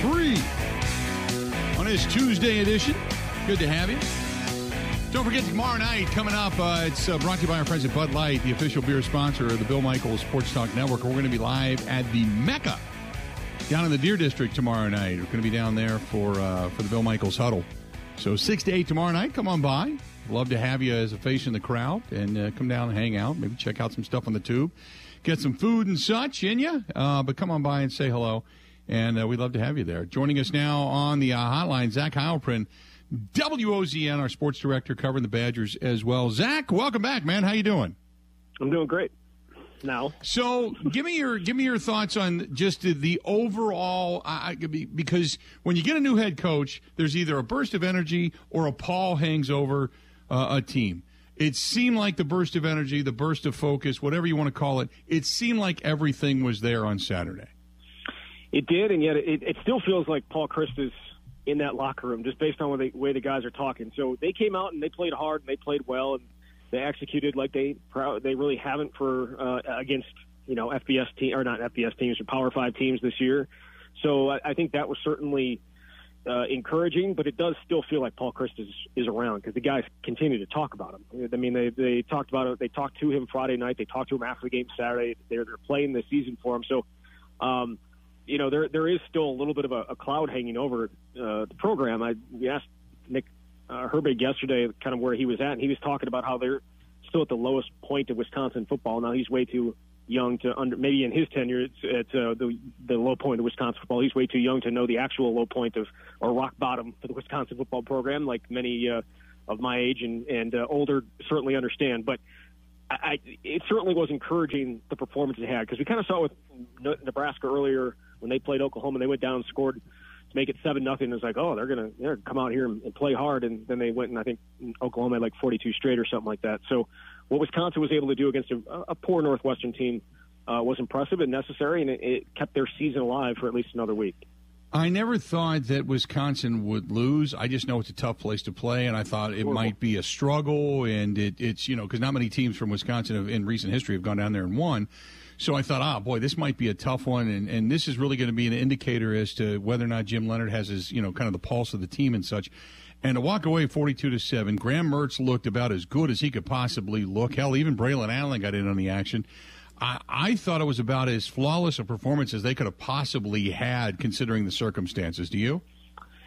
three on this Tuesday edition. Good to have you. Don't forget tomorrow night coming up. Uh, it's uh, brought to you by our friends at Bud Light, the official beer sponsor of the Bill Michaels Sports Talk Network. We're going to be live at the Mecca down in the Deer District tomorrow night. We're going to be down there for uh, for the Bill Michaels huddle. So six to eight tomorrow night. Come on by. Love to have you as a face in the crowd and uh, come down and hang out. Maybe check out some stuff on the tube, get some food and such in you. Uh, but come on by and say hello, and uh, we'd love to have you there. Joining us now on the uh, hotline, Zach Heilprin, WOZN, our sports director, covering the Badgers as well. Zach, welcome back, man. How you doing? I'm doing great now. So, give me your give me your thoughts on just the, overall. Uh, because when you get a new head coach, there's either a burst of energy or a pall hangs over uh, a team. It seemed like the burst of energy, the burst of focus, whatever you want to call it. It seemed like everything was there on Saturday. It did, and yet it, it still feels like Paul Chryst is in that locker room, just based on the way the guys are talking. So they came out and they played hard and they played well and they executed like they they really haven't for uh, against you know FBS team or not FBS teams or Power Five teams this year. So I, I think that was certainly uh, encouraging, but it does still feel like Paul Chryst is, is around because the guys continue to talk about him. I mean, they they talked about it. They talked to him Friday night. They talked to him after the game Saturday. They're they're playing the season for him. So, um, you know, there there is still a little bit of a, a cloud hanging over uh, the program. I we asked Nick uh, Herbig yesterday, kind of where he was at, and he was talking about how they're still at the lowest point of Wisconsin football. Now he's way too young to under maybe in his tenure it's, it's uh, the the low point of Wisconsin football. He's way too young to know the actual low point of or rock bottom for the Wisconsin football program, like many uh, of my age and and uh, older certainly understand. But I, it certainly was encouraging the performance they had because we kind of saw with Nebraska earlier when they played Oklahoma. They went down and scored to make it seven nothing. It's like, oh, they're gonna they're gonna come out here and, and play hard, and then they went and I think Oklahoma had like 42 straight or something like that. So what Wisconsin was able to do against a, a poor Northwestern team uh, was impressive and necessary, and it, it kept their season alive for at least another week. I never thought that Wisconsin would lose. I just know it's a tough place to play, and I thought it might be a struggle. And it, it's you know because not many teams from Wisconsin have, in recent history have gone down there and won. So I thought, ah, oh, boy, this might be a tough one, and, and this is really going to be an indicator as to whether or not Jim Leonhard has his, you know, kind of the pulse of the team and such. And to walk away 42 to 7, Graham Mertz looked about as good as he could possibly look. Hell, even Braylon Allen got in on the action. I, I thought it was about as flawless a performance as they could have possibly had considering the circumstances. Do you?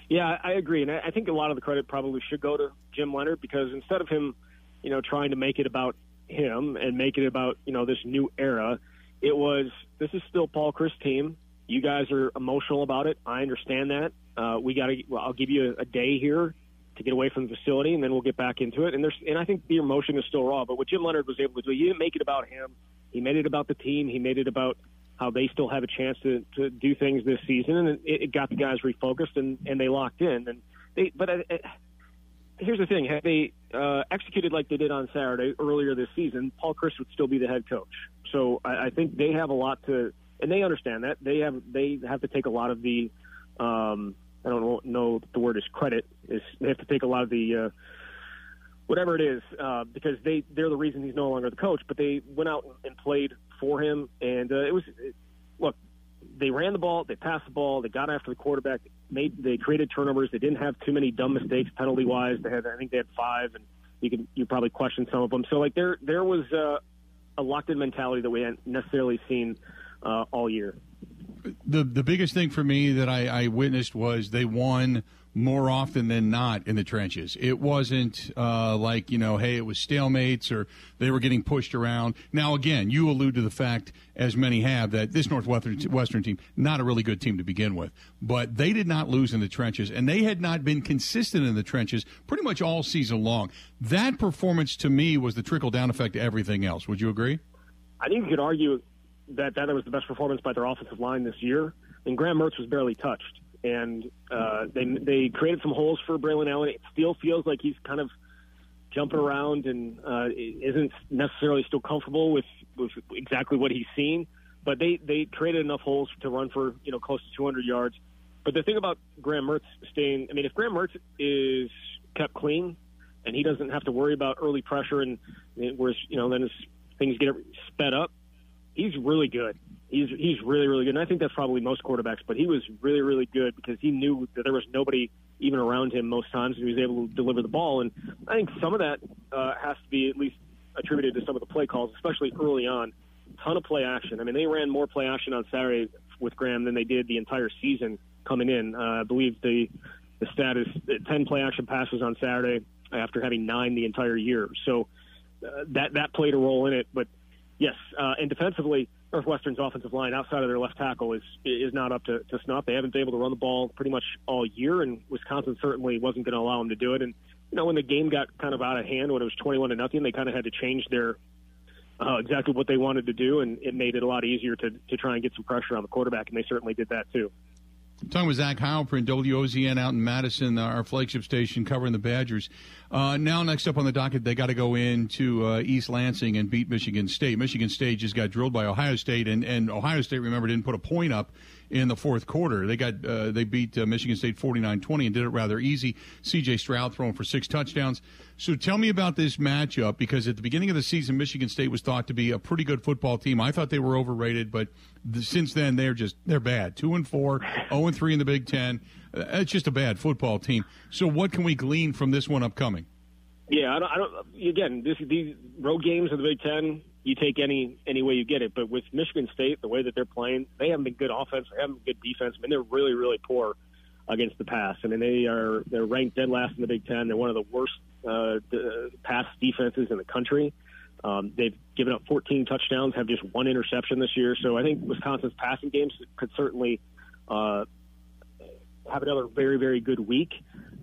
Yeah, I agree. And I think a lot of the credit probably should go to Jim Leonhard because instead of him, you know, trying to make it about him and make it about, you know, this new era, it was this is still Paul Chryst team. You guys are emotional about it. I understand that. Uh, we got to. Well, I'll give you a, a day here to get away from the facility, and then we'll get back into it. And there's, and I think the emotion is still raw. But what Jim Leonhard was able to do, he didn't make it about him. He made it about the team. He made it about how they still have a chance to, to do things this season, and it, it got the guys refocused and, and they locked in. And they, but uh, uh here's the thing: had they uh, executed like they did on Saturday earlier this season, Paul Chryst would still be the head coach. So I, I think they have a lot to, and they understand that they have they have to take a lot of the. Um, I don't know the word is credit. Is they have to take a lot of the uh, whatever it is uh, because they they're the reason he's no longer the coach. But they went out and played for him, and uh, it was look. They ran the ball, they passed the ball, they got after the quarterback, made they created turnovers. They didn't have too many dumb mistakes penalty wise. They had I think they had five, and you can you probably question some of them. So like there there was uh, a locked in mentality that we hadn't necessarily seen uh, all year. The the biggest thing for me that I, I witnessed was they won more often than not in the trenches. It wasn't uh, like, you know, hey, it was stalemates or they were getting pushed around. Now, again, you allude to the fact, as many have, that this Northwestern Western team, not a really good team to begin with, but they did not lose in the trenches and they had not been consistent in the trenches pretty much all season long. That performance to me was the trickle down effect to everything else. Would you agree? I think you could argue that that was the best performance by their offensive line this year, and Graham Mertz was barely touched and uh, they they created some holes for Braylon Allen. It still feels like he's kind of jumping around and uh, isn't necessarily still comfortable with, with exactly what he's seen. But they they created enough holes to run for you know close to 200 yards. But the thing about Graham Mertz staying, I mean, if Graham Mertz is kept clean and he doesn't have to worry about early pressure and whereas you know then as things get sped up, he's really good He's he's really really good, and I think that's probably most quarterbacks. But he was really really good because he knew that there was nobody even around him most times, and he was able to deliver the ball. And I think some of that uh, has to be at least attributed to some of the play calls, especially early on. Ton of play action. I mean, they ran more play action on Saturday with Graham than they did the entire season coming in. Uh, I believe the the stat is 10 play action passes on Saturday after having nine the entire year. So uh, that that played a role in it. But yes, uh, and defensively, Northwestern's offensive line outside of their left tackle is is not up to, to snuff. They haven't been able to run the ball pretty much all year, and Wisconsin certainly wasn't going to allow them to do it. And you know, when the game got kind of out of hand, when it was twenty-one to nothing, they kind of had to change their uh, exactly what they wanted to do, and it made it a lot easier to to try and get some pressure on the quarterback, and they certainly did that too. Talking with Zach Heilprin WOZN out in Madison, our flagship station covering the Badgers. Uh, now, next up on the docket, they got to go into uh, East Lansing and beat Michigan State. Michigan State just got drilled by Ohio State, and, and Ohio State, remember, didn't put a point up in the fourth quarter. They got uh, they beat uh, Michigan State 49-20 and did it rather easy. C.J. Stroud throwing for six touchdowns. So tell me about this matchup because at the beginning of the season, Michigan State was thought to be a pretty good football team. I thought they were overrated, but the, since then they're just they're bad. Two and four, zero oh and three in the Big Ten. Uh, it's just a bad football team. So what can we glean from this one upcoming? Yeah, I don't. I don't again, this, these road games of the Big Ten, you take any any way you get it. But with Michigan State, the way that they're playing, they haven't been good offense. They haven't been good defense. I mean, they're really really poor against the pass. I mean, they are they're ranked dead last in the Big Ten. They're one of the worst uh, pass defenses in the country. Um, they've given up 14 touchdowns, have just one interception this year. So I think Wisconsin's passing games could certainly uh, have another very very good week.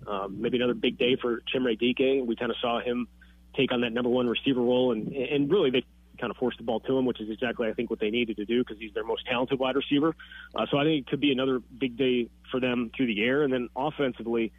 Um, maybe another big day for Chimere Dike. We kind of saw him take on that number one receiver role, and and really they kind of forced the ball to him, which is exactly I think what they needed to do because he's their most talented wide receiver. Uh, so I think it could be another big day for them through the air, and then offensively,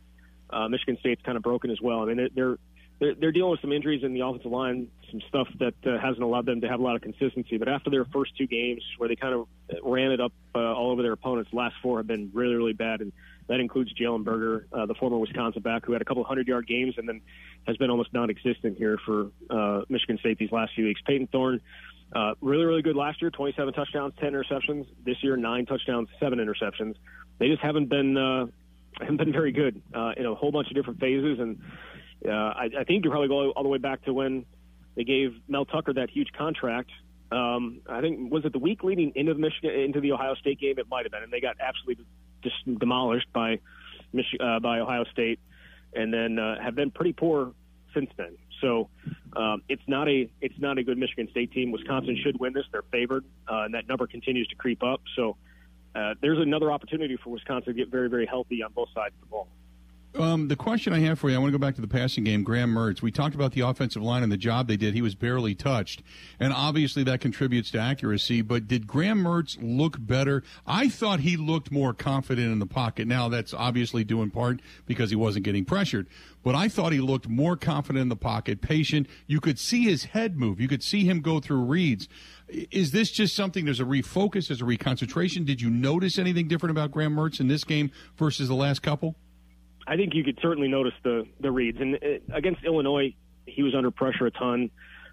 uh, Michigan State's kind of broken as well. I mean they're they're they're dealing with some injuries in the offensive line, some stuff that uh, hasn't allowed them to have a lot of consistency. But after their first two games, where they kind of ran it up uh, all over their opponents, last four have been really really bad and that includes Jalen Berger, uh, the former Wisconsin back, who had a couple hundred yard games and then has been almost non-existent here for uh, Michigan State these last few weeks. Payton Thorne, uh, really, really good last year, 27 touchdowns, 10 interceptions. This year, nine touchdowns, seven interceptions. They just haven't been uh, haven't been very good uh, in a whole bunch of different phases, and uh, I, I think you probably go all the way back to when they gave Mel Tucker that huge contract. Um, I think was it the week leading into the Michigan into the Ohio State game? It might have been, and they got absolutely just demolished by Mich- uh, by Ohio State, and then uh, have been pretty poor since then. So um, it's not a it's not a good Michigan State team. Wisconsin should win this; they're favored, uh, and that number continues to creep up. So uh, there's another opportunity for Wisconsin to get very very healthy on both sides of the ball. Um, the question I have for you, I want to go back to the passing game. Graham Mertz. We talked about the offensive line and the job they did. He was barely touched, and obviously that contributes to accuracy. But did Graham Mertz look better? I thought he looked more confident in the pocket. Now that's obviously due in part because he wasn't getting pressured. But I thought he looked more confident in the pocket, patient. You could see his head move. You could see him go through reads. Is this just something? There's a refocus. There's a reconcentration. Did you notice anything different about Graham Mertz in this game versus the last couple? I think you could certainly notice the the reads. And uh, against Illinois, he was under pressure a ton.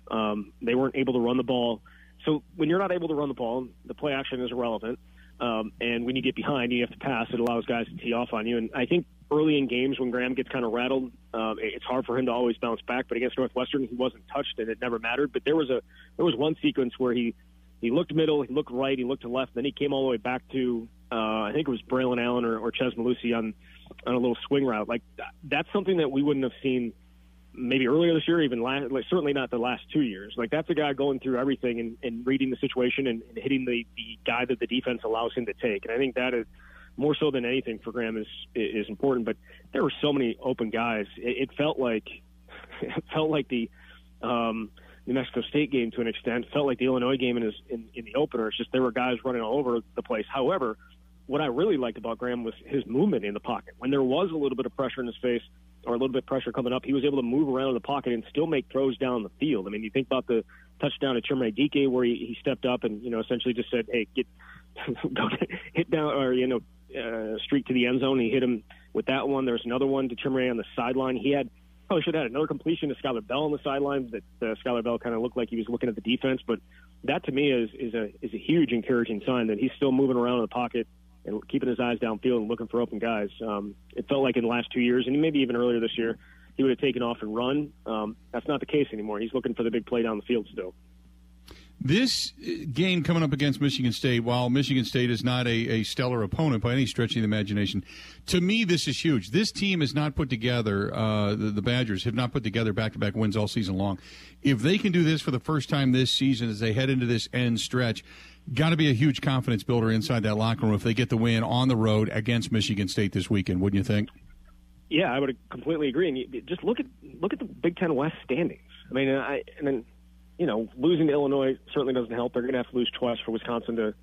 Um, they weren't able to run the ball. So when you're not able to run the ball, the play action is irrelevant. Um, and when you get behind, you have to pass. It allows guys to tee off on you. And I think early in games when Graham gets kind of rattled, um, it's hard for him to always bounce back. But against Northwestern, he wasn't touched, and it never mattered. But there was a there was one sequence where he he looked middle, he looked right, he looked to left, then he came all the way back to uh, I think it was Braylon Allen or, or Chez Mellusi on on a little swing route. Like that's something that we wouldn't have seen maybe earlier this year, even last, like, certainly not the last two years. Like that's a guy going through everything and, and reading the situation and, and hitting the, the guy that the defense allows him to take. And I think that is more so than anything for Graham is is important. But there were so many open guys. It, it felt like it felt like the um, New Mexico State game to an extent. It felt like the Illinois game in his in, in the opener. It's just there were guys running all over the place. However, what I really liked about Graham was his movement in the pocket. When there was a little bit of pressure in his face or a little bit of pressure coming up, he was able to move around in the pocket and still make throws down the field. I mean, you think about the touchdown at Chimere Dike where he, he stepped up and, you know, essentially just said, hey, get, hit down or, you know, uh, streak to the end zone. He hit him with that one. There was another one to Chimere on the sideline. He had probably should have had another completion to Skyler Bell on the sideline that uh, Skyler Bell kind of looked like he was looking at the defense, but that to me is is a is a huge encouraging sign that he's still moving around in the pocket and keeping his eyes downfield and looking for open guys. Um, it felt like in the last two years, and maybe even earlier this year, he would have taken off and run. Um, that's not the case anymore. He's looking for the big play down the field still. This game coming up against Michigan State, while Michigan State is not a, a, stellar opponent by any stretch of the imagination, to me this is huge. This team has not put together, uh, the, the, Badgers have not put together back to back wins all season long. If they can do this for the first time this season as they head into this end stretch, got to be a huge confidence builder inside that locker room if they get the win on the road against Michigan State this weekend, wouldn't you think? Yeah, I would completely agree. And just look at look at the Big Ten West standings. I mean, I and then you know, losing to Illinois certainly doesn't help. They're going to have to lose twice for Wisconsin to,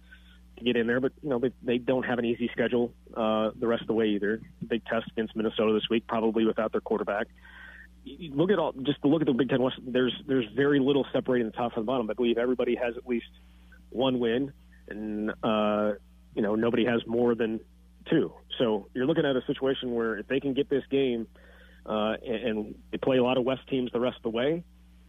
to get in there, but you know they they don't have an easy schedule uh, the rest of the way either. Big test against Minnesota this week, probably without their quarterback. You look at all just look at the Big Ten West. There's there's very little separating the top from the bottom. I believe everybody has at least one win, and uh, you know nobody has more than two. So you're looking at a situation where if they can get this game uh, and, and they play a lot of West teams the rest of the way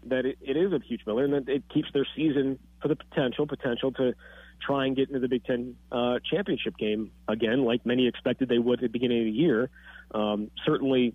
that it, it is a huge miller and that it keeps their season for the potential potential to try and get into the Big Ten uh, championship game again, like many expected they would at the beginning of the year. Um, certainly,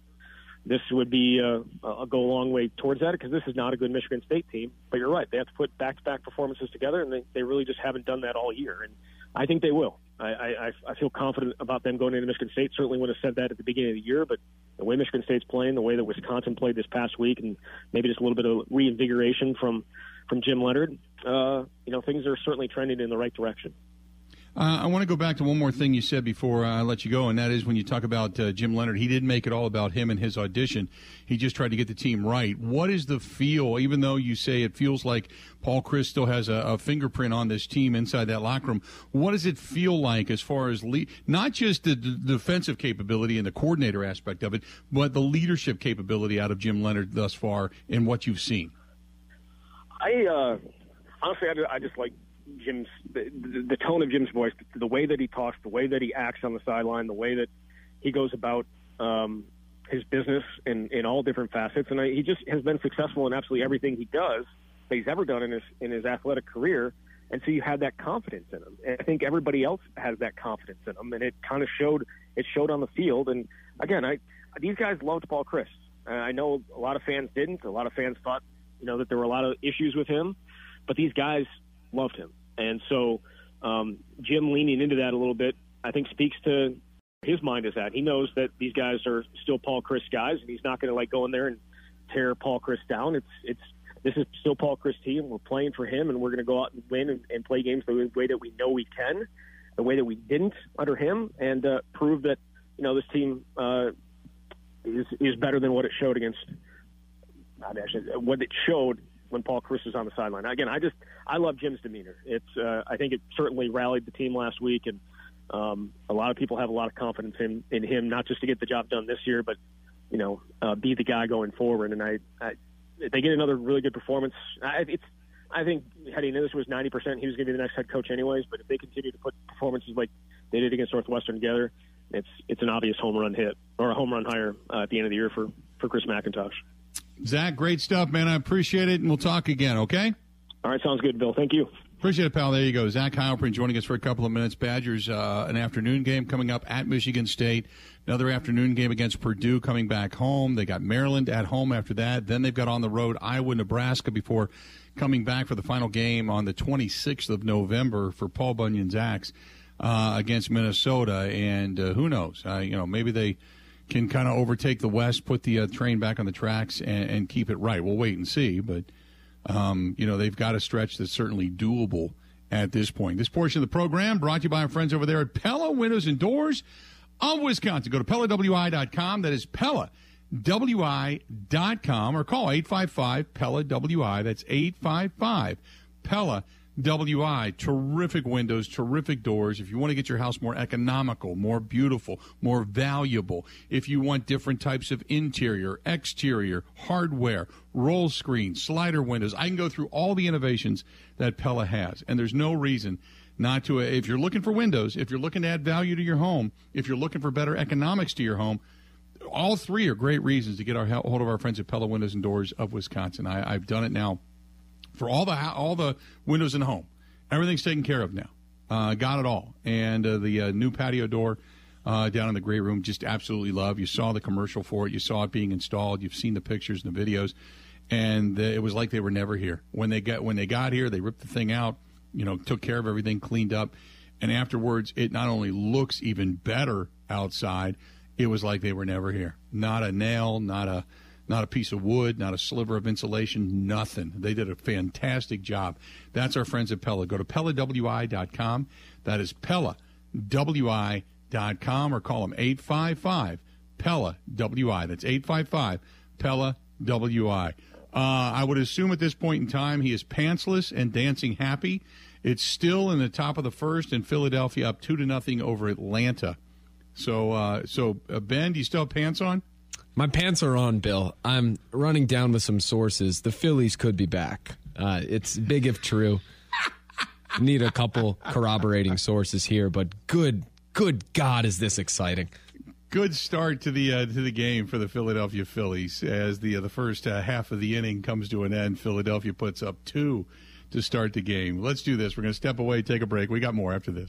this would be a, a go a long way towards that because this is not a good Michigan State team. But you're right; they have to put back-to-back performances together, and they, they really just haven't done that all year. And I think they will. I, I, I feel confident about them going into Michigan State. Certainly would have said that at the beginning of the year, but the way Michigan State's playing, the way that Wisconsin played this past week, and maybe just a little bit of reinvigoration from from Jim Leonhard, uh, you know, things are certainly trending in the right direction. Uh, I want to go back to one more thing you said before I let you go, and that is when you talk about uh, Jim Leonhard, He didn't make it all about him and his audition. He just tried to get the team right. What is the feel, even though you say it feels like Paul Chryst still has a, a fingerprint on this team inside that locker room? What does it feel like as far as le- not just the, the defensive capability and the coordinator aspect of it, but the leadership capability out of Jim Leonhard thus far in what you've seen? I uh, honestly, I just like Jim's the, the tone of Jim's voice, the way that he talks, the way that he acts on the sideline, the way that he goes about um, his business in in all different facets, and I, he just has been successful in absolutely everything he does that he's ever done in his in his athletic career. And so you have that confidence in him. And I think everybody else has that confidence in him, and it kind of showed. It showed on the field. And again, I these guys loved Paul Chryst. Uh, I know a lot of fans didn't. A lot of fans thought, you know, that there were a lot of issues with him, but these guys loved him. And so um, Jim leaning into that a little bit, I think speaks to his mind is that He knows that these guys are still Paul Chryst guys, and he's not going to like go in there and tear Paul Chryst down. It's it's this is still Paul Chryst team. We're playing for him, and we're going to go out and win and, and play games the way that we know we can, the way that we didn't under him, and uh, prove that you know this team uh, is is better than what it showed against. Not actually, what it showed when Paul Chryst is on the sideline. Again, I just I love Jim's demeanor. It's uh, I think it certainly rallied the team last week, and um, a lot of people have a lot of confidence in in him, not just to get the job done this year, but you know, uh, be the guy going forward. And I, I they get another really good performance. I, it's I think heading into this was 90%. He was going to be the next head coach anyways. But if they continue to put performances like they did against Northwestern together, it's it's an obvious home run hit or a home run hire uh, at the end of the year for for Chris McIntosh. Zach, great stuff, man. I appreciate it, and we'll talk again, okay? All right, sounds good, Bill. Thank you. Appreciate it, pal. There you go. Zach Heilprin joining us for a couple of minutes. Badgers, uh, an afternoon game coming up at Michigan State. Another afternoon game against Purdue coming back home. They got Maryland at home after that. Then they've got on the road Iowa, Nebraska before coming back for the final game on the 26th of November for Paul Bunyan's Axe uh, against Minnesota. And uh, who knows? Uh, you know, maybe they can kind of overtake the West, put the uh, train back on the tracks, and, and, keep it right. We'll wait and see, but um, you know they've got a stretch that's certainly doable at this point. This portion of the program brought to you by our friends over there at Pella Windows and Doors of Wisconsin. Go to PellaWI.com. That is Pella. WI.com or call 855 Pella WI. That's 855 Pella WI, terrific windows, terrific doors. If you want to get your house more economical, more beautiful, more valuable, if you want different types of interior, exterior, hardware, roll screen, slider windows, I can go through all the innovations that Pella has. And there's no reason not to, if you're looking for windows, if you're looking to add value to your home, if you're looking for better economics to your home, all three are great reasons to get our hold of our friends at Pella Windows and Doors of Wisconsin. I, I've done it now for all the all the windows in the home. Everything's taken care of now. Uh, got it all, and uh, the uh, new patio door uh, down in the great room just absolutely love. You saw the commercial for it. You saw it being installed. You've seen the pictures and the videos, and uh, it was like they were never here when they got when they got here. They ripped the thing out. You know, took care of everything, cleaned up, and afterwards, it not only looks even better outside, it was like they were never here. Not a nail, not a not a piece of wood, not a sliver of insulation, nothing. They did a fantastic job. That's our friends at Pella. Go to PellaWI.com. That is PellaWI.com or call them 855 Pella WI. That's 855 Pella WI. Uh, I would assume at this point in time he is pantsless and dancing happy. It's still in the top of the first, and Philadelphia up two to nothing over Atlanta. So, uh, so uh, Ben, do you still have pants on? My pants are on, Bill. I'm running down with some sources. The Phillies could be back. Uh, it's big if true. Need a couple corroborating sources here, but good, good God, is this exciting! Good start to the uh, to the game for the Philadelphia Phillies as the uh, the first uh, half of the inning comes to an end. Philadelphia puts up two to start the game. Let's do this. We're going to step away, take a break. We got more after this.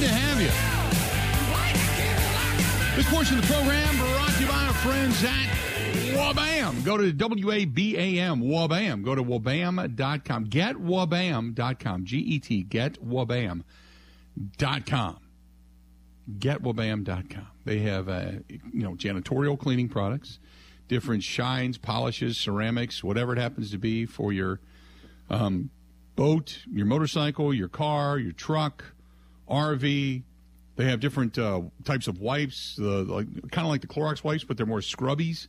To have you. This portion of the program brought to you by our friends at Wabam. Go to W-A-B-A-M, Wabam. Go to wabam.com. GetWabam.com. G-E-T, getwabam.com. Getwabam.com. They have, uh, you know, janitorial cleaning products, different shines, polishes, ceramics, whatever it happens to be for your um, boat, your motorcycle, your car, your truck, RV. They have different uh, types of wipes, uh, like kind of like the Clorox wipes, but they're more scrubbies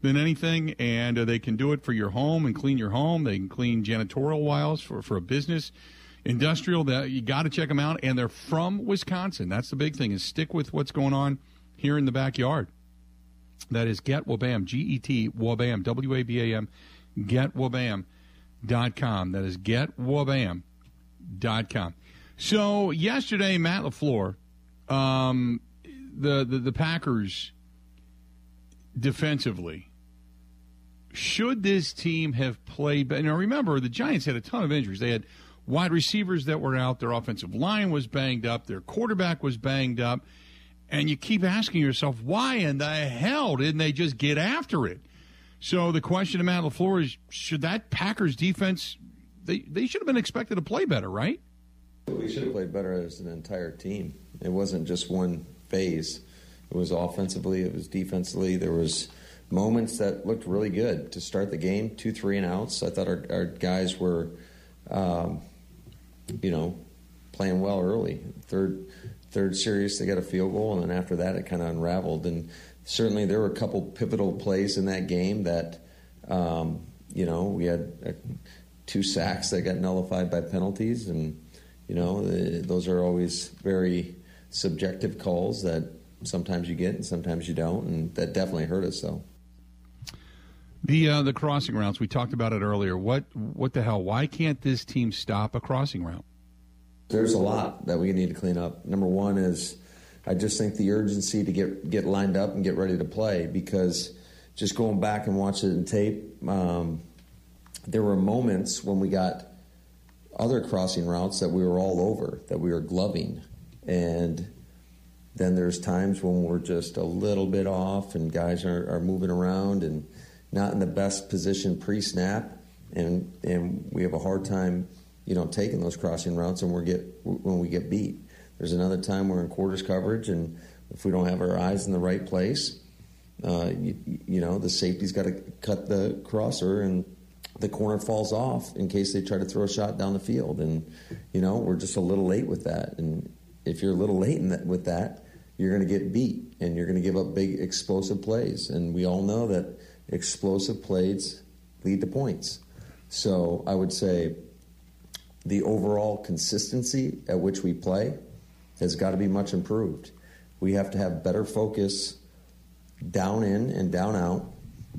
than anything. And uh, they can do it for your home and clean your home. They can clean janitorial wiles for, for a business, industrial. That you got to check them out. And they're from Wisconsin. That's the big thing: is stick with what's going on here in the backyard. That is Get Wabam, G E T Wabam, W A B A M, Get Wabam dot com. That is getwabam dot com. So yesterday, Matt LaFleur, um, the, the the Packers defensively. Should this team have played? better? Now remember, the Giants had a ton of injuries. They had wide receivers that were out. Their offensive line was banged up. Their quarterback was banged up. And you keep asking yourself, why in the hell didn't they just get after it? So the question to Matt LaFleur is should that Packers defense they, they should have been expected to play better, right? We should have played better as an entire team. It wasn't just one phase. It was offensively, it was defensively. There was moments that looked really good to start the game, two, three and outs. I thought our, our guys were, um, you know, playing well early. Third, third series, they got a field goal, and then after that, it kind of unraveled. And certainly, there were a couple pivotal plays in that game that, um, you know, we had uh, two sacks that got nullified by penalties, and you know, the, those are always very subjective calls that sometimes you get and sometimes you don't, and that definitely hurt us. Though. The uh, the crossing routes we talked about it earlier. What what the hell? Why can't this team stop a crossing route? There's a lot that we need to clean up. Number one is I just think the urgency to get get lined up and get ready to play because just going back and watching it in tape, um, there were moments when we got other crossing routes that we were all over, that we were gloving, and then there's times when we're just a little bit off and guys are, are moving around and not in the best position pre-snap, and and we have a hard time, you know, taking those crossing routes, and we get when we get beat. There's another time we're in quarters coverage, and if we don't have our eyes in the right place, uh, you, you know, the safety's got to cut the crosser, and the corner falls off in case they try to throw a shot down the field, and you know, we're just a little late with that, and if you're a little late that, with that, you're going to get beat, and you're going to give up big explosive plays, and we all know that explosive plays lead to points. So I would say the overall consistency at which we play has got to be much improved. We have to have better focus down in and down out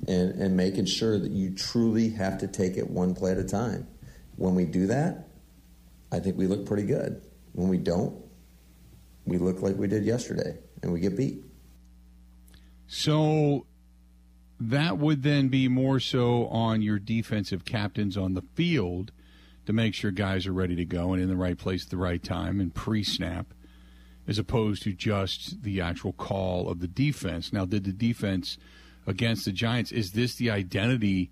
and, and making sure that you truly have to take it one play at a time. When we do that, I think we look pretty good. When we don't, we look like we did yesterday and we get beat. So that would then be more so on your defensive captains on the field to make sure guys are ready to go and in the right place at the right time and pre snap, as opposed to just the actual call of the defense. Now, did the defense against the Giants, is this the identity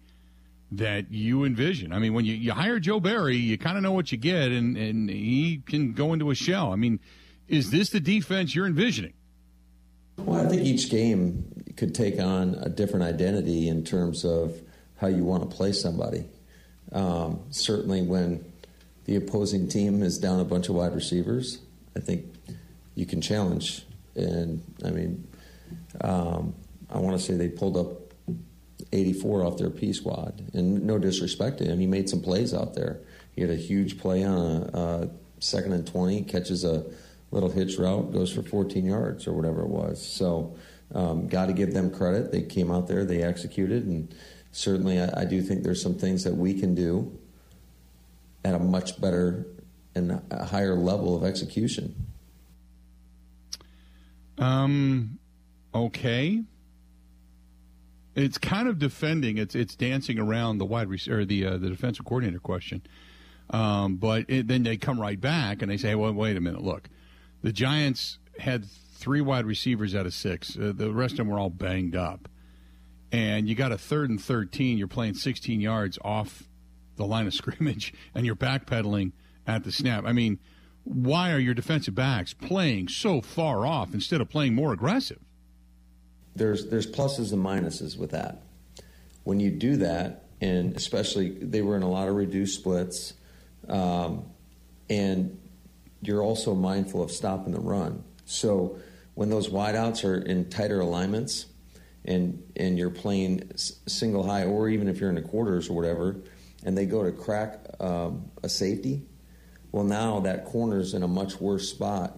that you envision? I mean, when you, you hire Joe Barry, you kind of know what you get, and, and he can go into a shell. I mean, is this the defense you're envisioning? Well, I think each game could take on a different identity in terms of how you want to play somebody. Um, certainly, when the opposing team is down a bunch of wide receivers, I think you can challenge. And I mean, um, I want to say they pulled up 84 off their P squad. And no disrespect to him, he made some plays out there. He had a huge play on a, a second and 20, catches a little hitch route, goes for 14 yards or whatever it was. So, um, got to give them credit. They came out there, they executed, and certainly I, I, do think there's some things that we can do at a much better and a higher level of execution. Um, okay. It's kind of defending. It's it's dancing around the wide receiver, the uh, the defensive coordinator question. Um, but it, then they come right back and they say, "Well, wait a minute. Look, the Giants had three wide receivers out of six. Uh, the rest of them were all banged up. And you got a third and 13. You're playing 16 yards off the line of scrimmage, and you're backpedaling at the snap. I mean, why are your defensive backs playing so far off instead of playing more aggressive? There's there's pluses and minuses with that. When you do that, and especially they were in a lot of reduced splits, um, and you're also mindful of stopping the run. So when those wideouts are in tighter alignments and and you're playing single high or even if you're in the quarters or whatever and they go to crack um, a safety well now that corner's in a much worse spot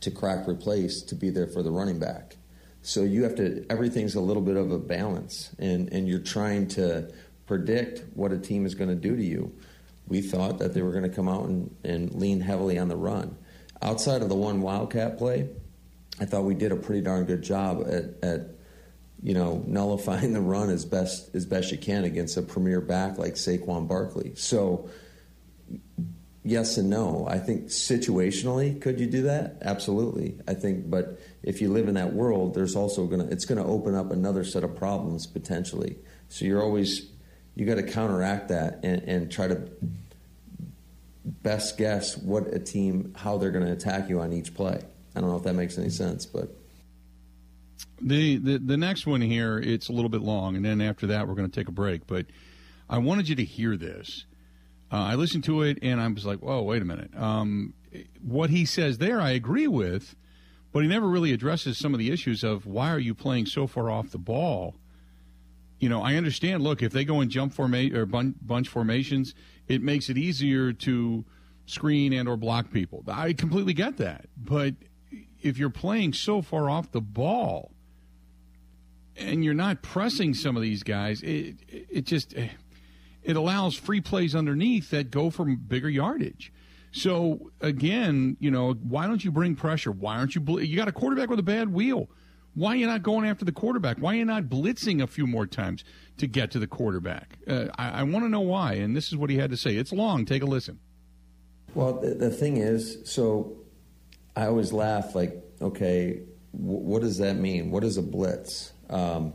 to crack replace to be there for the running back so you have to everything's a little bit of a balance and and you're trying to predict what a team is going to do to you we thought that they were going to come out and, and lean heavily on the run outside of the one wildcat play I thought we did a pretty darn good job at, at you know nullifying the run as best as best you can against a premier back like Saquon Barkley. So yes and no. I think situationally, could you do that? Absolutely. I think, but if you live in that world, there's also gonna it's gonna open up another set of problems potentially. So you're always you got to counteract that and, and try to best guess what a team how they're going to attack you on each play. I don't know if that makes any sense, but the the, the next one here it's a little bit long, and then after that we're going to take a break. But I wanted you to hear this. Uh, I listened to it and I was like, "Whoa, wait a minute." Um, what he says there, I agree with, but he never really addresses some of the issues of why are you playing so far off the ball. You know, I understand. Look, if they go in jump formation or bunch formations, it makes it easier to screen and or block people. I completely get that, but if you're playing so far off the ball and you're not pressing some of these guys, it it just it allows free plays underneath that go for bigger yardage. So again, you know, why don't you bring pressure? Why aren't you? Bl- you got a quarterback with a bad wheel. Why are you not going after the quarterback? Why are you not blitzing a few more times to get to the quarterback? Uh, I, I want to know why. And this is what he had to say. It's long. Take a listen. Well, the, the thing is, so I always laugh like, okay, w- what does that mean? What is a blitz? Um,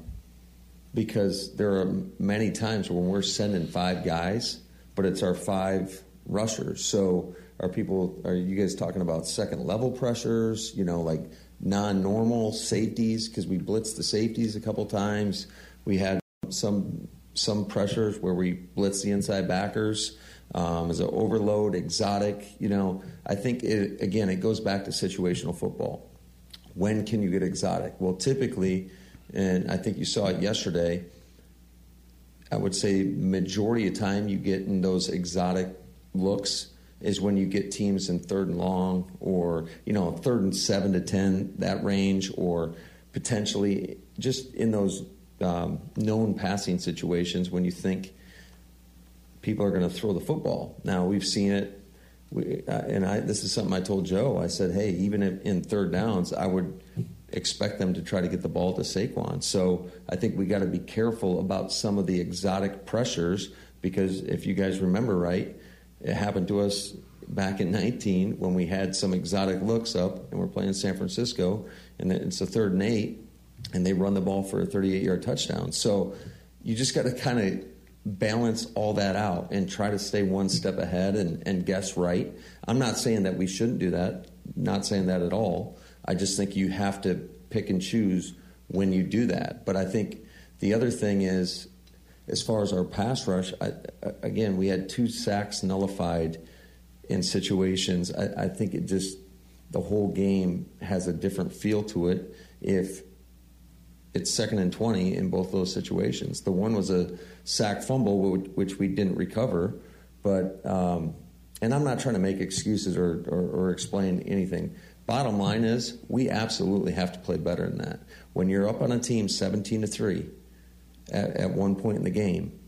because there are many times when we're sending five guys, but it's our five rushers. So are people, are you guys talking about second level pressures, you know, like non normal safeties? Because we blitzed the safeties a couple times. We had some some pressures where we blitz the inside backers um, as an overload, exotic. You know, I think it, again it goes back to situational football. When can you get exotic? Well, typically, and I think you saw it yesterday. I would say majority of time you get in those exotic looks is when you get teams in third and long or you know third and seven to ten that range or potentially just in those um, known passing situations when you think people are going to throw the football. Now we've seen it, we, uh, and I, this is something I told Joe. I said, hey, even if, in third downs, I would expect them to try to get the ball to Saquon. So I think we got to be careful about some of the exotic pressures because if you guys remember right, it happened to us back in 19 when we had some exotic looks up and we're playing San Francisco and it's a third and eight and they run the ball for a 38 yard touchdown. So you just got to kind of balance all that out and try to stay one step ahead and, and guess right. I'm not saying that we shouldn't do that, not saying that at all. I just think you have to pick and choose when you do that. But I think the other thing is, as far as our pass rush, I, again, we had two sacks nullified in situations. I, I think it just the whole game has a different feel to it if it's second and 20 in both those situations. The one was a sack fumble, which we didn't recover, but, um, and I'm not trying to make excuses or, or, or, explain anything. Bottom line is, we absolutely have to play better than that. When you're up on a team 17 to 3 at, at one point in the game,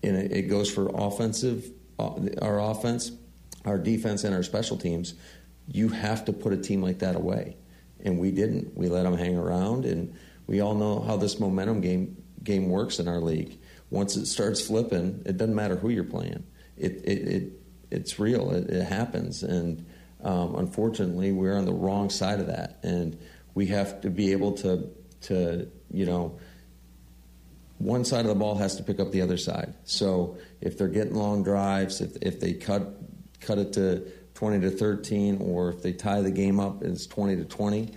and it, it goes for offensive, uh, our offense, our defense, and our special teams, you have to put a team like that away. And we didn't. We let them hang around, and we all know how this momentum game game works in our league. Once it starts flipping, it doesn't matter who you're playing. It it, it it's real. It, it happens, and um, unfortunately, we're on the wrong side of that, and we have to be able to to you know. One side of the ball has to pick up the other side. So if they're getting long drives, if if they cut cut it to 20 to 13, or if they tie the game up, and it's 20 to 20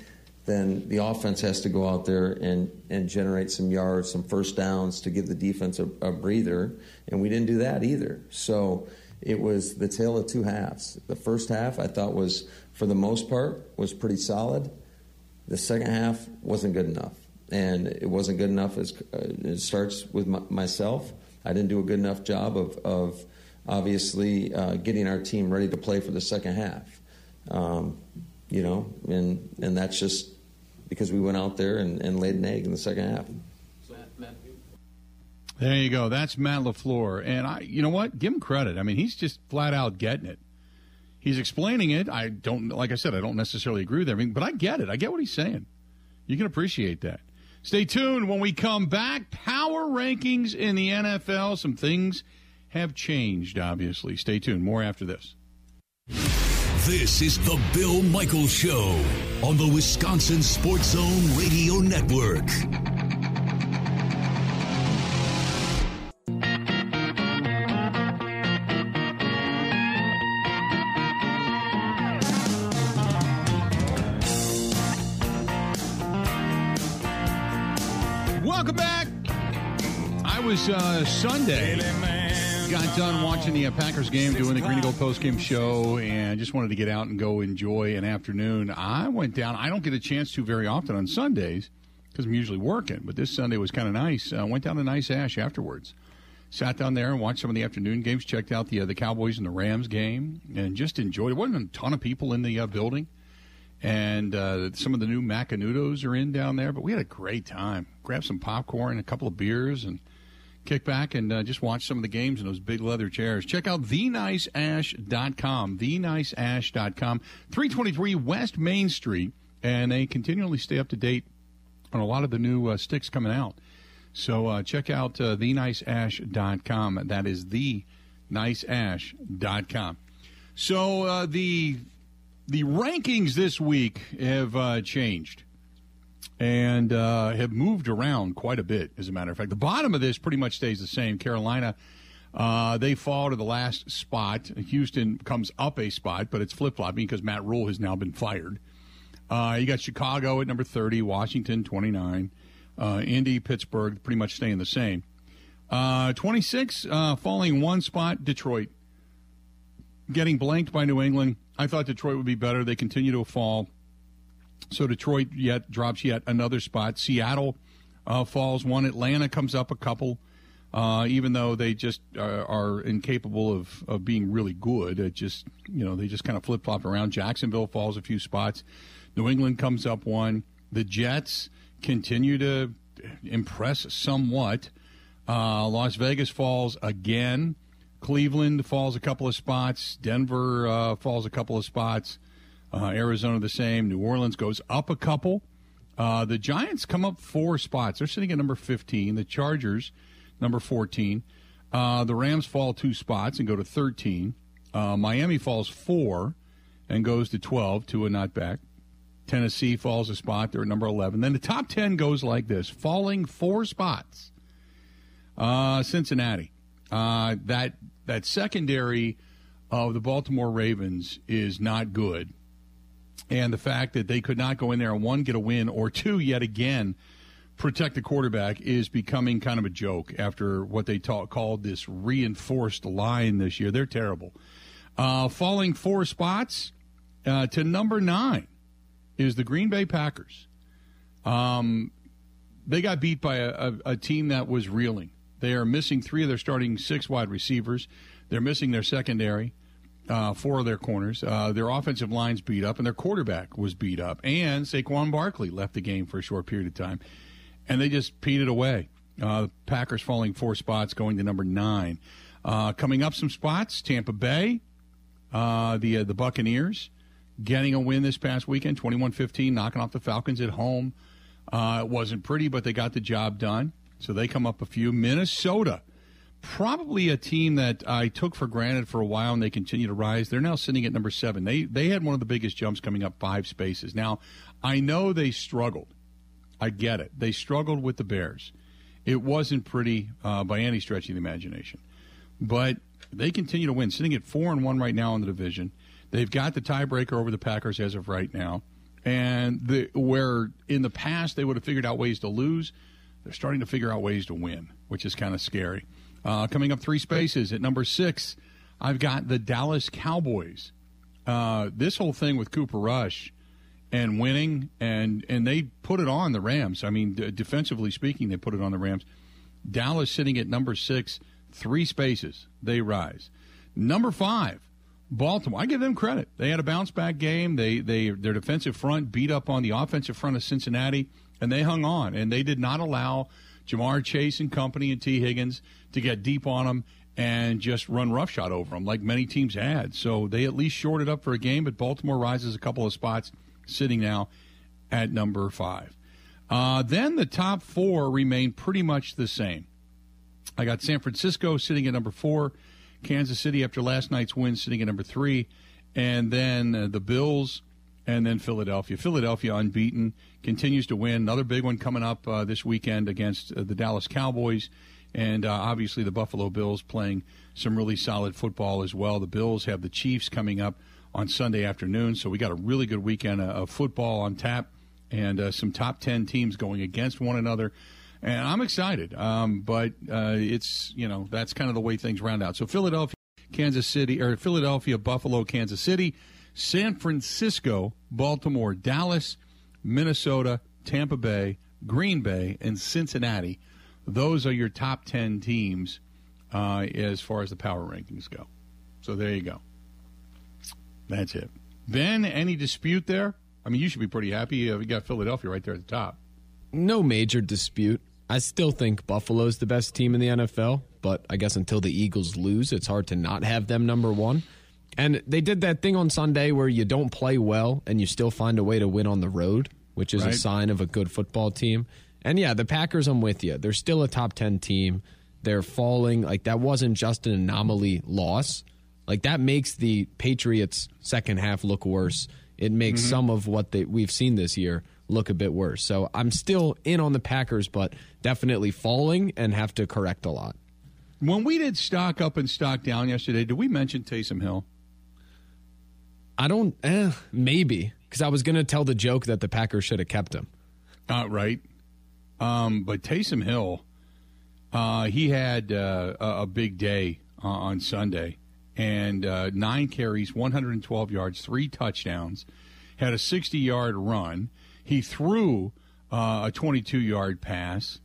then the offense has to go out there and, and generate some yards, some first downs to give the defense a, a, breather. And we didn't do that either. So it was the tale of two halves. The first half I thought was, for the most part, was pretty solid. The second half wasn't good enough. And it wasn't good enough as uh, it starts with my, myself. I didn't do a good enough job of, of obviously uh, getting our team ready to play for the second half. Um, you know, and and that's just because we went out there and, and laid an egg in the second half. There you go. That's Matt LaFleur. And I you know what? Give him credit. I mean, he's just flat out getting it. He's explaining it. I don't like I said, I don't necessarily agree with everything, but I get it. I get what he's saying. You can appreciate that. Stay tuned when we come back. Power rankings in the NFL. Some things have changed, obviously. Stay tuned. More after this. This is the Bill Michaels Show on the Wisconsin Sports Zone Radio Network. Uh, Sunday got done watching the uh, Packers game, doing the Green and Gold post game show, and just wanted to get out and go enjoy an afternoon. I went down. I don't get a chance to very often on Sundays because I'm usually working, but this Sunday was kind of nice. I uh, went down to Nice Ash afterwards. Sat down there and watched some of the afternoon games. Checked out the uh, the Cowboys and the Rams game, and just enjoyed. it. wasn't a ton of people in the uh, building, and uh, some of the new Macanudos are in down there. But we had a great time. Grabbed some popcorn, a couple of beers, and kick back and uh, just watch some of the games in those big leather chairs. Check out theniceash.com, theniceash.com, 323 West Main Street, and they continually stay up to date on a lot of the new uh, sticks coming out. So uh, check out uh, theniceash.com. That is theniceash.com. So uh, the the rankings this week have uh, changed and uh, have moved around quite a bit, as a matter of fact. The bottom of this pretty much stays the same. Carolina, uh, they fall to the last spot. Houston comes up a spot, but it's flip flopping because Matt Rhule has now been fired. Uh, you got Chicago at number 30, Washington 29, uh, Indy, Pittsburgh pretty much staying the same. Uh, 26, uh, falling one spot, Detroit. Getting blanked by New England. I thought Detroit would be better. They continue to fall. So Detroit yet drops yet another spot. Seattle uh, falls one. Atlanta comes up a couple. Uh, even though they just are, are incapable of, of being really good, it just you know they just kind of flip flop around. Jacksonville falls a few spots. New England comes up one. The Jets continue to impress somewhat. Uh, Las Vegas falls again. Cleveland falls a couple of spots. Denver uh, falls a couple of spots. Uh, Arizona the same. New Orleans goes up a couple. Uh, the Giants come up four spots. They're sitting at number 15. The Chargers, number 14. Uh, the Rams fall two spots and go to 13. Uh, Miami falls four and goes to 12, two and not back. Tennessee falls a spot. They're at number 11. Then the top 10 goes like this falling four spots. Uh, Cincinnati. Uh, that, that secondary of the Baltimore Ravens is not good. And the fact that they could not go in there and one, get a win, or two, yet again, protect the quarterback is becoming kind of a joke after what they ta- called this reinforced line this year. They're terrible. Uh, falling four spots uh, to number nine is the Green Bay Packers. Um, they got beat by a, a, a, team that was reeling. They are missing three of their starting six wide receivers. They're missing their secondary, uh, four of their corners. Uh, their offensive line's beat up, and their quarterback was beat up. And Saquon Barkley left the game for a short period of time, and they just peed away. Uh, Packers falling four spots, going to number nine. Uh, coming up some spots, Tampa Bay, uh, the uh, the Buccaneers getting a win this past weekend, 21-15, knocking off the Falcons at home. Uh, it wasn't pretty, but they got the job done. So they come up a few. Minnesota, probably a team that I took for granted for a while, and they continue to rise. They're now sitting at number seven. They they had one of the biggest jumps coming up five spaces. Now, I know they struggled. I get it. They struggled with the Bears. It wasn't pretty uh, by any stretch of the imagination, but they continue to win, sitting at four and one right now in the division. They've got the tiebreaker over the Packers as of right now. And the, where in the past they would have figured out ways to lose, they're starting to figure out ways to win, which is kind of scary. Uh, coming up three spaces at number six, I've got the Dallas Cowboys. Uh, this whole thing with Cooper Rush and winning, and and they put it on the Rams. I mean, d- defensively speaking, they put it on the Rams. Dallas sitting at number six, three spaces, they rise. Number five, Baltimore, I give them credit. They had a bounce back game. They they their defensive front beat up on the offensive front of Cincinnati, and they hung on. And they did not allow Ja'Marr Chase and company and Tee Higgins to get deep on them and just run roughshod over them like many teams had. So they at least shorted up for a game. But Baltimore rises a couple of spots, sitting now at number five. Uh, then the top four remain pretty much the same. I got San Francisco sitting at number four. Kansas City after last night's win, sitting at number three, and then uh, the Bills, and then Philadelphia. Philadelphia unbeaten continues to win. Another big one coming up uh, this weekend against uh, the Dallas Cowboys, and uh, obviously the Buffalo Bills playing some really solid football as well. The Bills have the Chiefs coming up on Sunday afternoon, so we got a really good weekend of football on tap, and uh, some top ten teams going against one another and I'm excited. Um, but uh, it's you know that's kind of the way things round out. So Philadelphia, Kansas City, or Philadelphia, Buffalo, Kansas City, San Francisco, Baltimore, Dallas, Minnesota, Tampa Bay, Green Bay, and Cincinnati. Those are your top ten teams uh, as far as the power rankings go. So there you go. That's it. Ben, any dispute there? I mean, you should be pretty happy. Uh, you got Philadelphia right there at the top. No major dispute. I still think Buffalo's the best team in the NFL, but I guess until the Eagles lose, it's hard to not have them number one. And they did that thing on Sunday where you don't play well and you still find a way to win on the road, which is right. a sign of a good football team. And yeah, the Packers, I'm with you. They're still a top 10 team. They're falling. Like, that wasn't just an anomaly loss. Like, that makes the Patriots' second half look worse. It makes mm-hmm. some of what they, we've seen this year look a bit worse. So I'm still in on the Packers, but definitely falling and have to correct a lot. When we did stock up and stock down yesterday, did we mention Taysom Hill? I don't, eh, maybe, because I was going to tell the joke that the Packers should have kept him. Not right. Um, but Taysom Hill, uh, he had uh, a, big day uh, on Sunday and uh, nine carries, 112 yards, three touchdowns, had a 60 yard run. He threw uh, a 22 yard pass.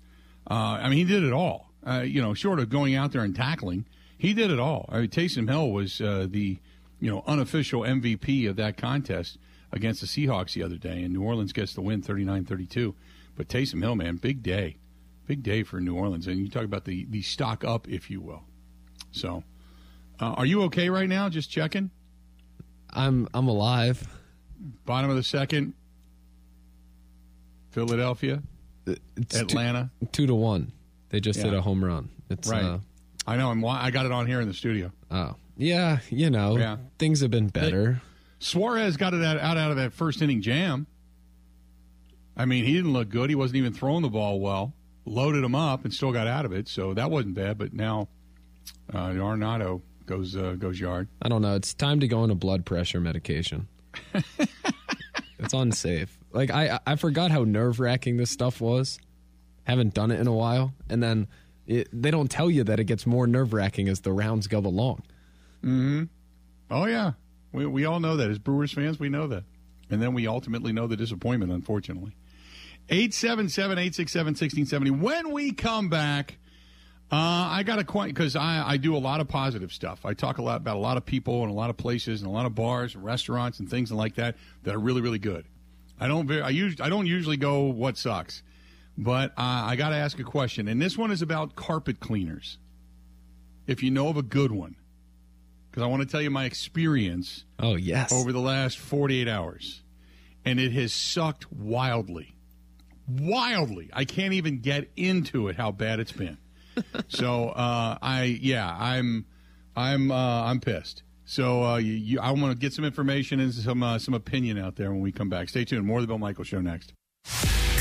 Uh, I mean, he did it all. You know, short of going out there and tackling, he did it all. I mean, Taysom Hill was the you know unofficial MVP of that contest against the Seahawks the other day, and New Orleans gets the win 39-32. But Taysom Hill, man, big day, big day for New Orleans, and you talk about the the stock up, if you will. So, uh, are you okay right now? Just checking. I'm I'm alive. Bottom of the second. Philadelphia, It's Atlanta. two, two to one. They just hit a home run. It's Right. Uh, I know. I'm. I got it on here in the studio. oh yeah, you know Yeah. things have been better. Suarez got it out, out out of that first inning jam. I mean, he didn't look good. He wasn't even throwing the ball well. Loaded him up and still got out of it, so that wasn't bad. But now, uh, Arnado goes uh, goes yard. I don't know. It's time to go on a blood pressure medication. it's unsafe. Like I I forgot how nerve wracking this stuff was. Haven't done it in a while, and then it, they don't tell you that it gets more nerve wracking as the rounds go along. Oh yeah, we we all know that as Brewers fans, we know that, and then we ultimately know the disappointment. Unfortunately, 877-867-1670. When we come back, uh, I got a question because I I do a lot of positive stuff. I talk a lot about a lot of people and a lot of places and a lot of bars and restaurants and things like that that are really really good. I don't I use I don't usually go what sucks, but uh, I got to ask a question, and this one is about carpet cleaners. If you know of a good one because I want to tell you my experience Oh yes. over the last 48 hours, and it has sucked wildly. Wildly. I can't even get into it how bad it's been. so uh, I yeah I'm I'm uh, I'm pissed. So uh, you, you, I want to get some information and some uh, some opinion out there when we come back. Stay tuned. More of the Bill Michael Show next.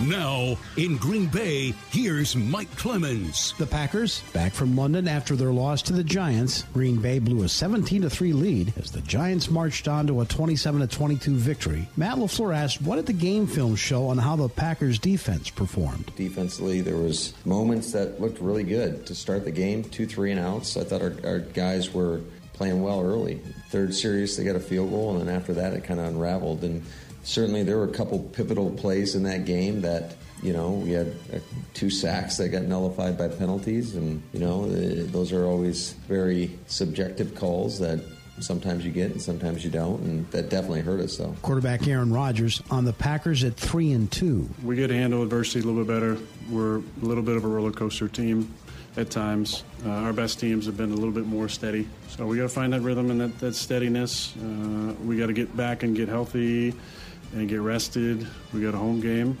Now, in Green Bay, here's Mike Clemens. The Packers, back from London after their loss to the Giants, Green Bay blew a 17 3 lead as the Giants marched on to a 27 22 victory. Matt LaFleur asked, What did the game film show on how the Packers defense performed? Defensively, there was moments that looked really good to start the game. Two three and outs. I thought our, our guys were playing well early. Third series, they got a field goal, and then after that, it kind of unraveled. And certainly, there were a couple pivotal plays in that game that. You know, we had uh, two sacks that got nullified by penalties, and you know uh, those are always very subjective calls that sometimes you get and sometimes you don't, and that definitely hurt us. Though. Quarterback Aaron Rodgers on the Packers at 3 and 2. We get to handle adversity a little bit better. We're a little bit of a roller coaster team at times. Uh, our best teams have been a little bit more steady. So we got to find that rhythm and that, that steadiness. Uh, we got to get back and get healthy and get rested. We got a home game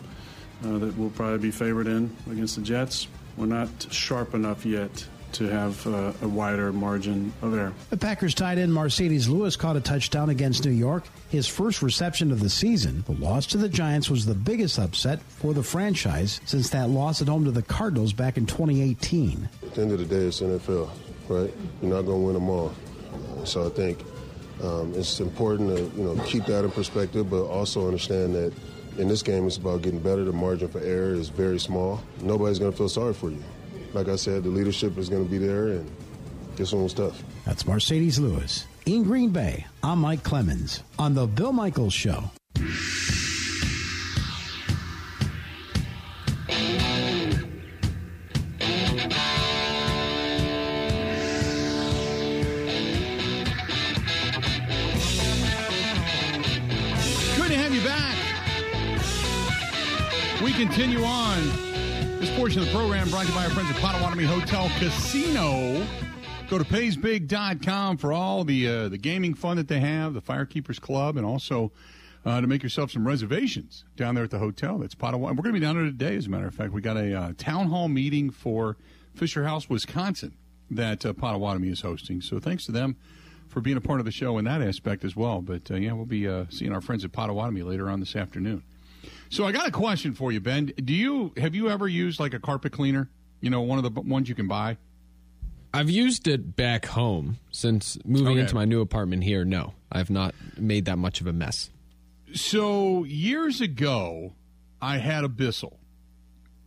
uh, that we'll probably be favored in against the Jets. We're not sharp enough yet to have uh, a wider margin of error. The Packers tight end Marcedes Lewis caught a touchdown against New York, his first reception of the season. The loss to the Giants was the biggest upset for the franchise since that loss at home to the Cardinals back in 2018. At the end of the day, it's NFL, right? You're not going to win them all. So I think um, it's important to you know keep that in perspective, but also understand that in this game, it's about getting better. The margin for error is very small. Nobody's going to feel sorry for you. Like I said, the leadership is going to be there, and this one was tough. That's Marcedes Lewis. In Green Bay, I'm Mike Clemens on The Bill Michaels Show. Continue on. This portion of the program brought to you by our friends at Potawatomi Hotel Casino. Go to paysbig.com for all the uh, the gaming fun that they have, the Firekeepers Club, and also uh, to make yourself some reservations down there at the hotel. That's Potawatomi. We're going to be down there today, as a matter of fact. We got a uh, town hall meeting for Fisher House, Wisconsin, that uh, Potawatomi is hosting. So thanks to them for being a part of the show in that aspect as well. But uh, yeah, we'll be uh, seeing our friends at Potawatomi later on this afternoon. So I got a question for you, Ben. Do you have you ever used like a carpet cleaner? You know, one of the ones you can buy. I've used it back home since moving Okay. into my new apartment here. No, I've not made that much of a mess. So years ago, I had a Bissell,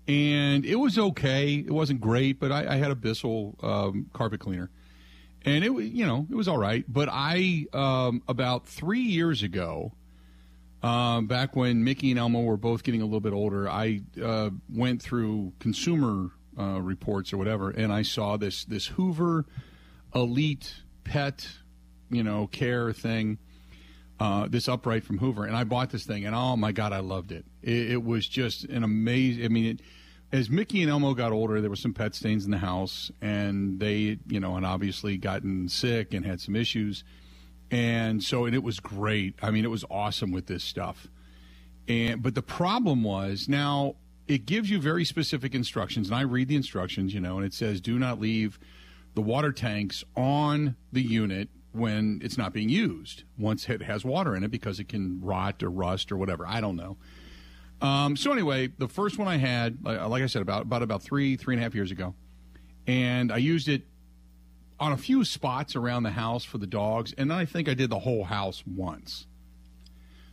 and it was okay. It wasn't great, but I, I had a Bissell um, carpet cleaner, and it was you know it was all right. But I um, about three years ago, um, back when Mickey and Elmo were both getting a little bit older, I uh, went through consumer uh, reports or whatever, and I saw this this Hoover Elite Pet, you know, care thing. Uh, this upright from Hoover, and I bought this thing, and oh my god, I loved it. It, it was just an amazing. I mean, it, as Mickey and Elmo got older, there were some pet stains in the house, and they, you know, and obviously gotten sick and had some issues, and so and it was great. I mean, it was awesome with this stuff, and but the problem was now it gives you very specific instructions, and I read the instructions, you know, and it says do not leave the water tanks on the unit when it's not being used once it has water in it because it can rot or rust or whatever. I don't know. Um, so anyway, the first one I had, like I said, about about about three three and a half years ago, and I used it on a few spots around the house for the dogs, and I think I did the whole house once.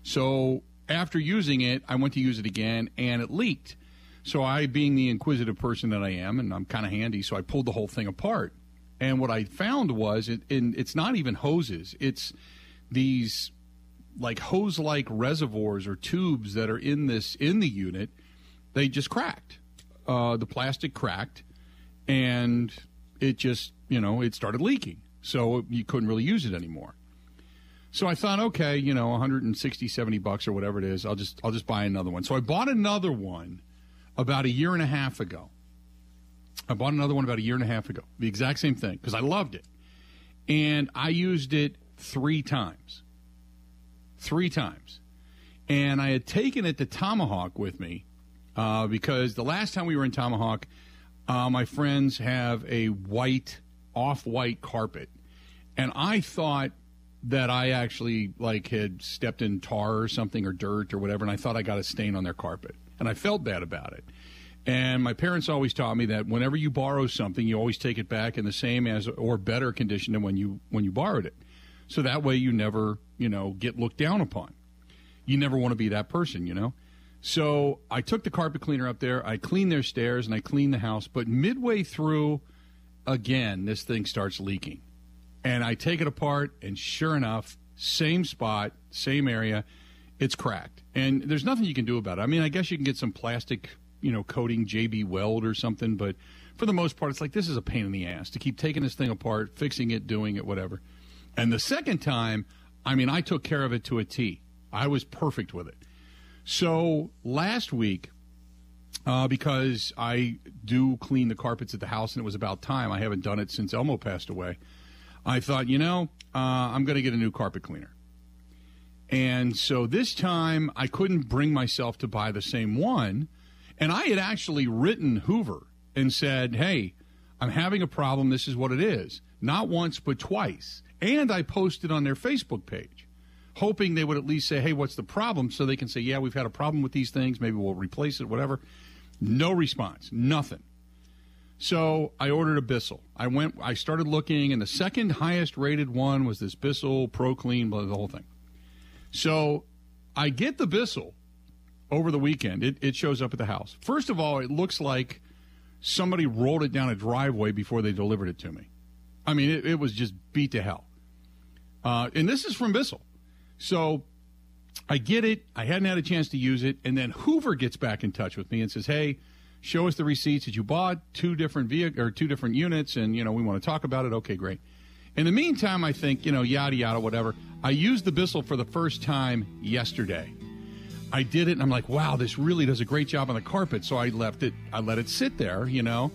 So after using it, I went to use it again, and it leaked. So I, being the inquisitive person that I am, and I'm kind of handy, so I pulled the whole thing apart and what I found was it, it's not even hoses. It's these like hose like reservoirs or tubes that are in this in the unit. They just cracked. Uh, the plastic cracked, and it just you know it started leaking. So you couldn't really use it anymore. So I thought, okay, you know, 160, 70 bucks or whatever it is, I'll just I'll just buy another one. So I bought another one about a year and a half ago I bought another one about a year and a half ago. The exact same thing because I loved it. And I used it three times. Three times. And I had taken it to Tomahawk with me uh, because the last time we were in Tomahawk, uh, my friends have a white, off white carpet. And I thought that I actually like had stepped in tar or something or dirt or whatever, and I thought I got a stain on their carpet. And I felt bad about it. And my parents always taught me that whenever you borrow something, you always take it back in the same as or better condition than when you when you borrowed it. So that way you never, you know, get looked down upon. You never want to be that person, you know. So I took the carpet cleaner up there, I cleaned their stairs and I cleaned the house, but midway through again, this thing starts leaking. And I take it apart and sure enough, same spot, same area, it's cracked. And there's nothing you can do about it. I mean, I guess you can get some plastic you know, coating JB Weld or something. But for the most part, it's like this is a pain in the ass to keep taking this thing apart, fixing it, doing it, whatever. And the second time, I mean, I took care of it to a T. I was perfect with it. So last week, uh, because I do clean the carpets at the house, and it was about time. I haven't done it since Elmo passed away. I thought, you know, uh, I'm going to get a new carpet cleaner. And so this time, I couldn't bring myself to buy the same one and I had actually written Hoover and said, hey, I'm having a problem. This is what it is. Not once, but twice. And I posted on their Facebook page, hoping they would at least say, hey, what's the problem? So they can say, yeah, we've had a problem with these things. Maybe we'll replace it, whatever. No response, nothing. So I ordered a Bissell. I went, I started looking, and the second highest rated one was this Bissell Pro Clean, the whole thing. So I get the Bissell, over the weekend. It, it shows up at the house. First of all, it looks like somebody rolled it down a driveway before they delivered it to me. I mean, it, it was just beat to hell. Uh, and this is from Bissell. So I get it. I hadn't had a chance to use it. And then Hoover gets back in touch with me and says, hey, show us the receipts that you bought two different vehicle or two different units. And, you know, we want to talk about it. Okay, great. In the meantime, I think, you know, yada, yada, whatever. I used the Bissell for the first time yesterday. I did it, and I'm like, wow, this really does a great job on the carpet. So I left it, I let it sit there, you know.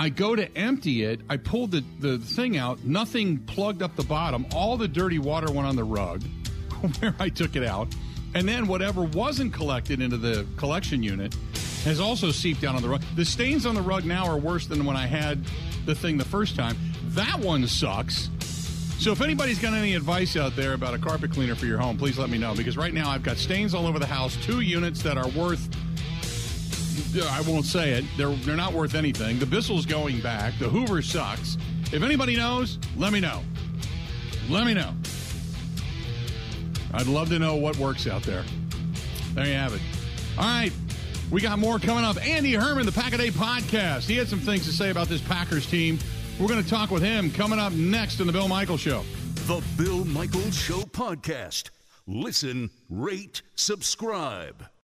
I go to empty it. I pulled the, the thing out. Nothing plugged up the bottom. All the dirty water went on the rug where I took it out. And then whatever wasn't collected into the collection unit has also seeped down on the rug. The stains on the rug now are worse than when I had the thing the first time. That one sucks. So if anybody's got any advice out there about a carpet cleaner for your home, please let me know because right now I've got stains all over the house, two units that are worth I won't say it. They're they're not worth anything. The Bissell's going back. The Hoover sucks. If anybody knows, let me know. Let me know. I'd love to know what works out there. There you have it. All right. We got more coming up. Andy Herman, the Pack a Day podcast. He had some things to say about this Packers team We're going to talk with him coming up next in the Bill Michaels Show. The Bill Michaels Show podcast. Listen, rate, subscribe.